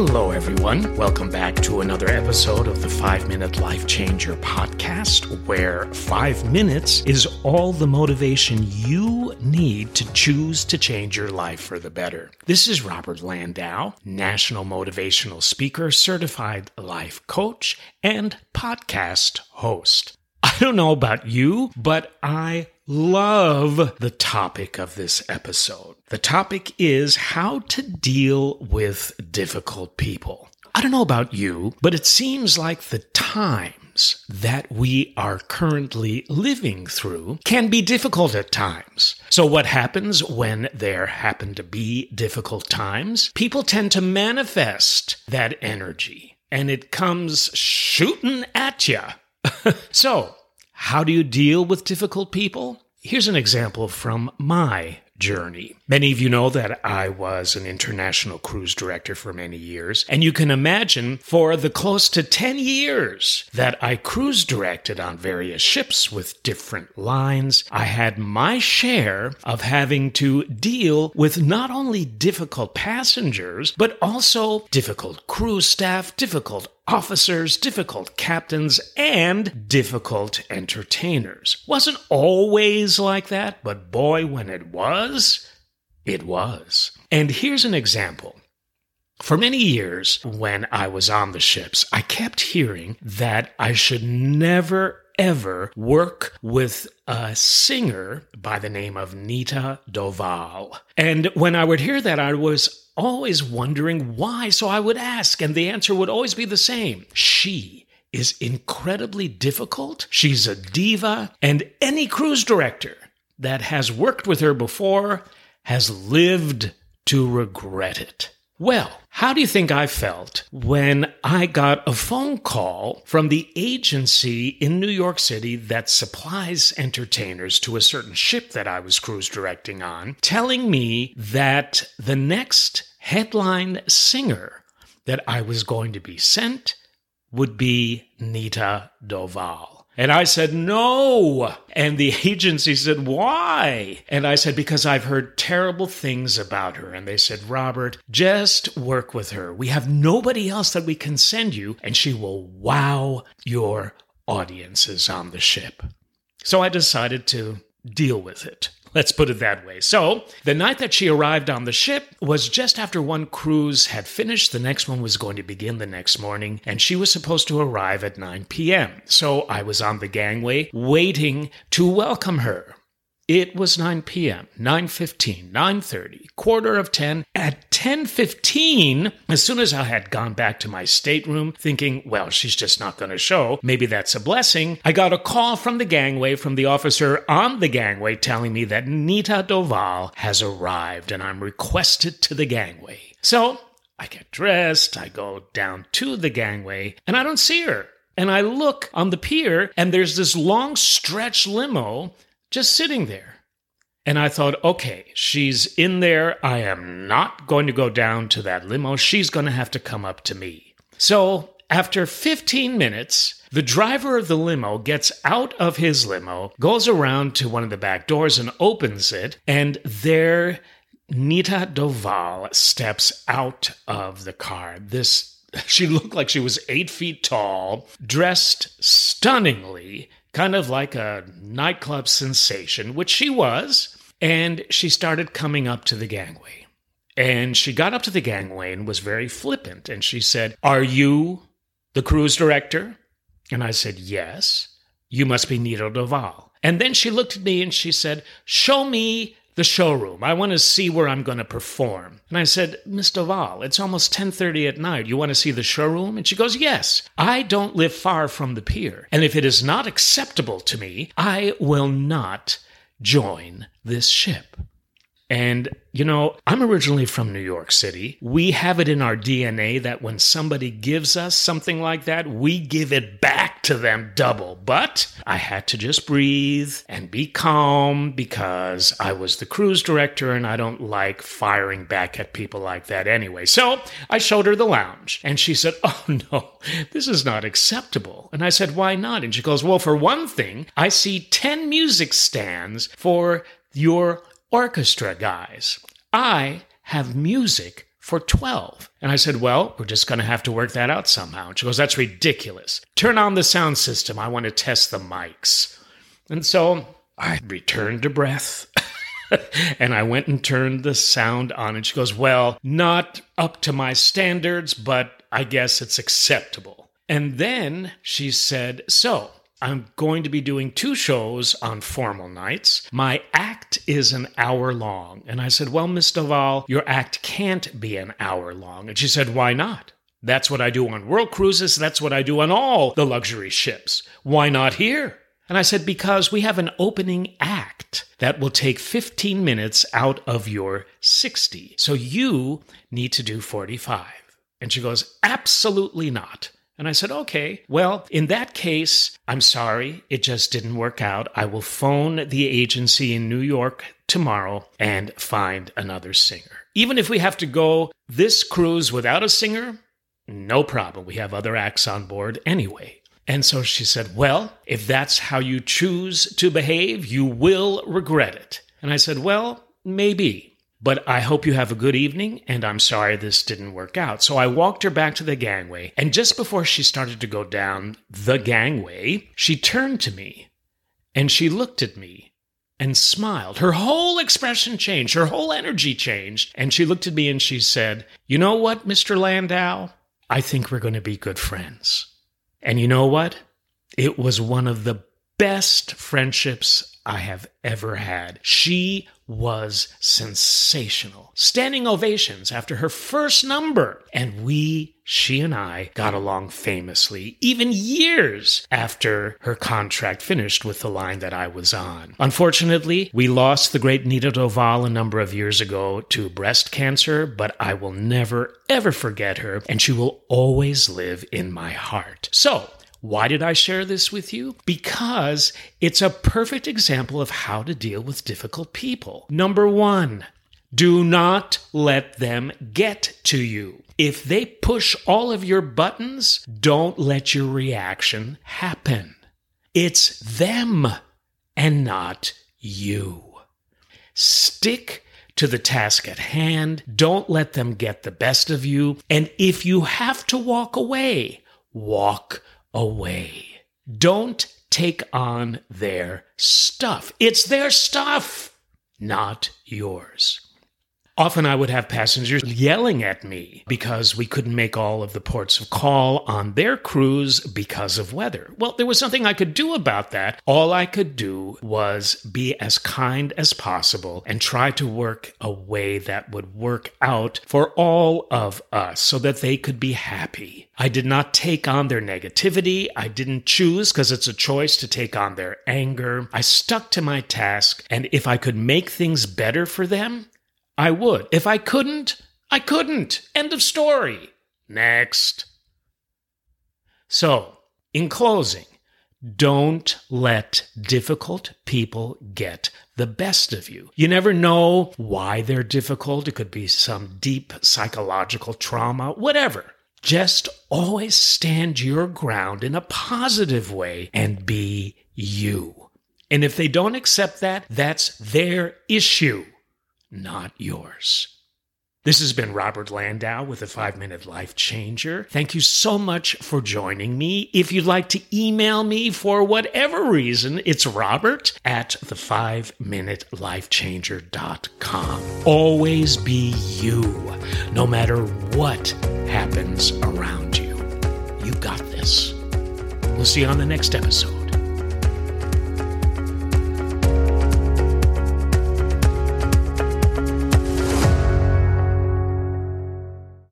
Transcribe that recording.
Hello, everyone. Welcome back to another episode of the 5 Minute Life Changer podcast, where five minutes is all the motivation you need to choose to change your life for the better. This is Robert Landau, national motivational speaker, certified life coach, and podcast host. I don't know about you, but I love the topic of this episode. The topic is how to deal with difficult people. I don't know about you, but it seems like the times that we are currently living through can be difficult at times. So, what happens when there happen to be difficult times? People tend to manifest that energy and it comes shooting at you so, how do you deal with difficult people? Here's an example from my journey. Many of you know that I was an international cruise director for many years, and you can imagine for the close to 10 years that I cruise directed on various ships with different lines, I had my share of having to deal with not only difficult passengers, but also difficult crew staff, difficult officers, difficult captains, and difficult entertainers. Wasn't always like that, but boy, when it was, it was. And here's an example. For many years, when I was on the ships, I kept hearing that I should never ever work with a singer by the name of Nita Doval. And when I would hear that, I was always wondering why. So I would ask, and the answer would always be the same. She is incredibly difficult. She's a diva, and any cruise director that has worked with her before has lived to regret it. Well, how do you think I felt when I got a phone call from the agency in New York City that supplies entertainers to a certain ship that I was cruise directing on, telling me that the next headline singer that I was going to be sent would be Nita Doval. And I said, no. And the agency said, why? And I said, because I've heard terrible things about her. And they said, Robert, just work with her. We have nobody else that we can send you, and she will wow your audiences on the ship. So I decided to deal with it. Let's put it that way. So, the night that she arrived on the ship was just after one cruise had finished. The next one was going to begin the next morning, and she was supposed to arrive at 9 p.m. So, I was on the gangway waiting to welcome her. It was 9 p.m., 9.15, 9.30, quarter of 10. At 10.15, as soon as I had gone back to my stateroom, thinking, well, she's just not going to show, maybe that's a blessing, I got a call from the gangway from the officer on the gangway telling me that Nita Doval has arrived and I'm requested to the gangway. So I get dressed, I go down to the gangway, and I don't see her. And I look on the pier, and there's this long stretch limo just sitting there. And I thought, okay, she's in there. I am not going to go down to that limo. She's going to have to come up to me. So after 15 minutes, the driver of the limo gets out of his limo, goes around to one of the back doors and opens it, and there Nita Doval steps out of the car. This she looked like she was eight feet tall, dressed stunningly, kind of like a nightclub sensation, which she was. And she started coming up to the gangway. And she got up to the gangway and was very flippant. And she said, Are you the cruise director? And I said, Yes. You must be Nita Doval. And then she looked at me and she said, Show me the showroom. I want to see where I'm going to perform. And I said, Miss Doval, it's almost 10:30 at night. You want to see the showroom? And she goes, "Yes. I don't live far from the pier, and if it is not acceptable to me, I will not join this ship." And, you know, I'm originally from New York City. We have it in our DNA that when somebody gives us something like that, we give it back to them double. But I had to just breathe and be calm because I was the cruise director and I don't like firing back at people like that anyway. So I showed her the lounge and she said, Oh no, this is not acceptable. And I said, Why not? And she goes, Well, for one thing, I see 10 music stands for your orchestra guys. I have music for 12. And I said, Well, we're just going to have to work that out somehow. And she goes, That's ridiculous. Turn on the sound system. I want to test the mics. And so I returned to breath. and I went and turned the sound on. And she goes, Well, not up to my standards, but I guess it's acceptable. And then she said, So I'm going to be doing two shows on formal nights. My act is an hour long. And I said, Well, Miss Doval, your act can't be an hour long. And she said, Why not? That's what I do on world cruises. That's what I do on all the luxury ships. Why not here? And I said, Because we have an opening act that will take 15 minutes out of your 60. So you need to do 45. And she goes, Absolutely not. And I said, okay, well, in that case, I'm sorry, it just didn't work out. I will phone the agency in New York tomorrow and find another singer. Even if we have to go this cruise without a singer, no problem. We have other acts on board anyway. And so she said, Well, if that's how you choose to behave, you will regret it. And I said, Well, maybe. But I hope you have a good evening, and I'm sorry this didn't work out. So I walked her back to the gangway, and just before she started to go down the gangway, she turned to me and she looked at me and smiled. Her whole expression changed, her whole energy changed, and she looked at me and she said, You know what, Mr. Landau? I think we're going to be good friends. And you know what? It was one of the best friendships I have ever had. She was sensational. Standing ovations after her first number. And we, she and I, got along famously, even years after her contract finished with the line that I was on. Unfortunately, we lost the great Nita Doval a number of years ago to breast cancer, but I will never, ever forget her, and she will always live in my heart. So, why did I share this with you? Because it's a perfect example of how to deal with difficult people. Number one, do not let them get to you. If they push all of your buttons, don't let your reaction happen. It's them and not you. Stick to the task at hand. Don't let them get the best of you. And if you have to walk away, walk away. Don't take on their stuff. It's their stuff, not yours. Often I would have passengers yelling at me because we couldn't make all of the ports of call on their cruise because of weather. Well, there was nothing I could do about that. All I could do was be as kind as possible and try to work a way that would work out for all of us so that they could be happy. I did not take on their negativity. I didn't choose because it's a choice to take on their anger. I stuck to my task, and if I could make things better for them, I would. If I couldn't, I couldn't. End of story. Next. So, in closing, don't let difficult people get the best of you. You never know why they're difficult. It could be some deep psychological trauma, whatever. Just always stand your ground in a positive way and be you. And if they don't accept that, that's their issue not yours. This has been Robert Landau with the 5 Minute Life Changer. Thank you so much for joining me. If you'd like to email me for whatever reason, it's robert at the 5minutelifechanger.com. Always be you, no matter what happens around you. You got this. We'll see you on the next episode.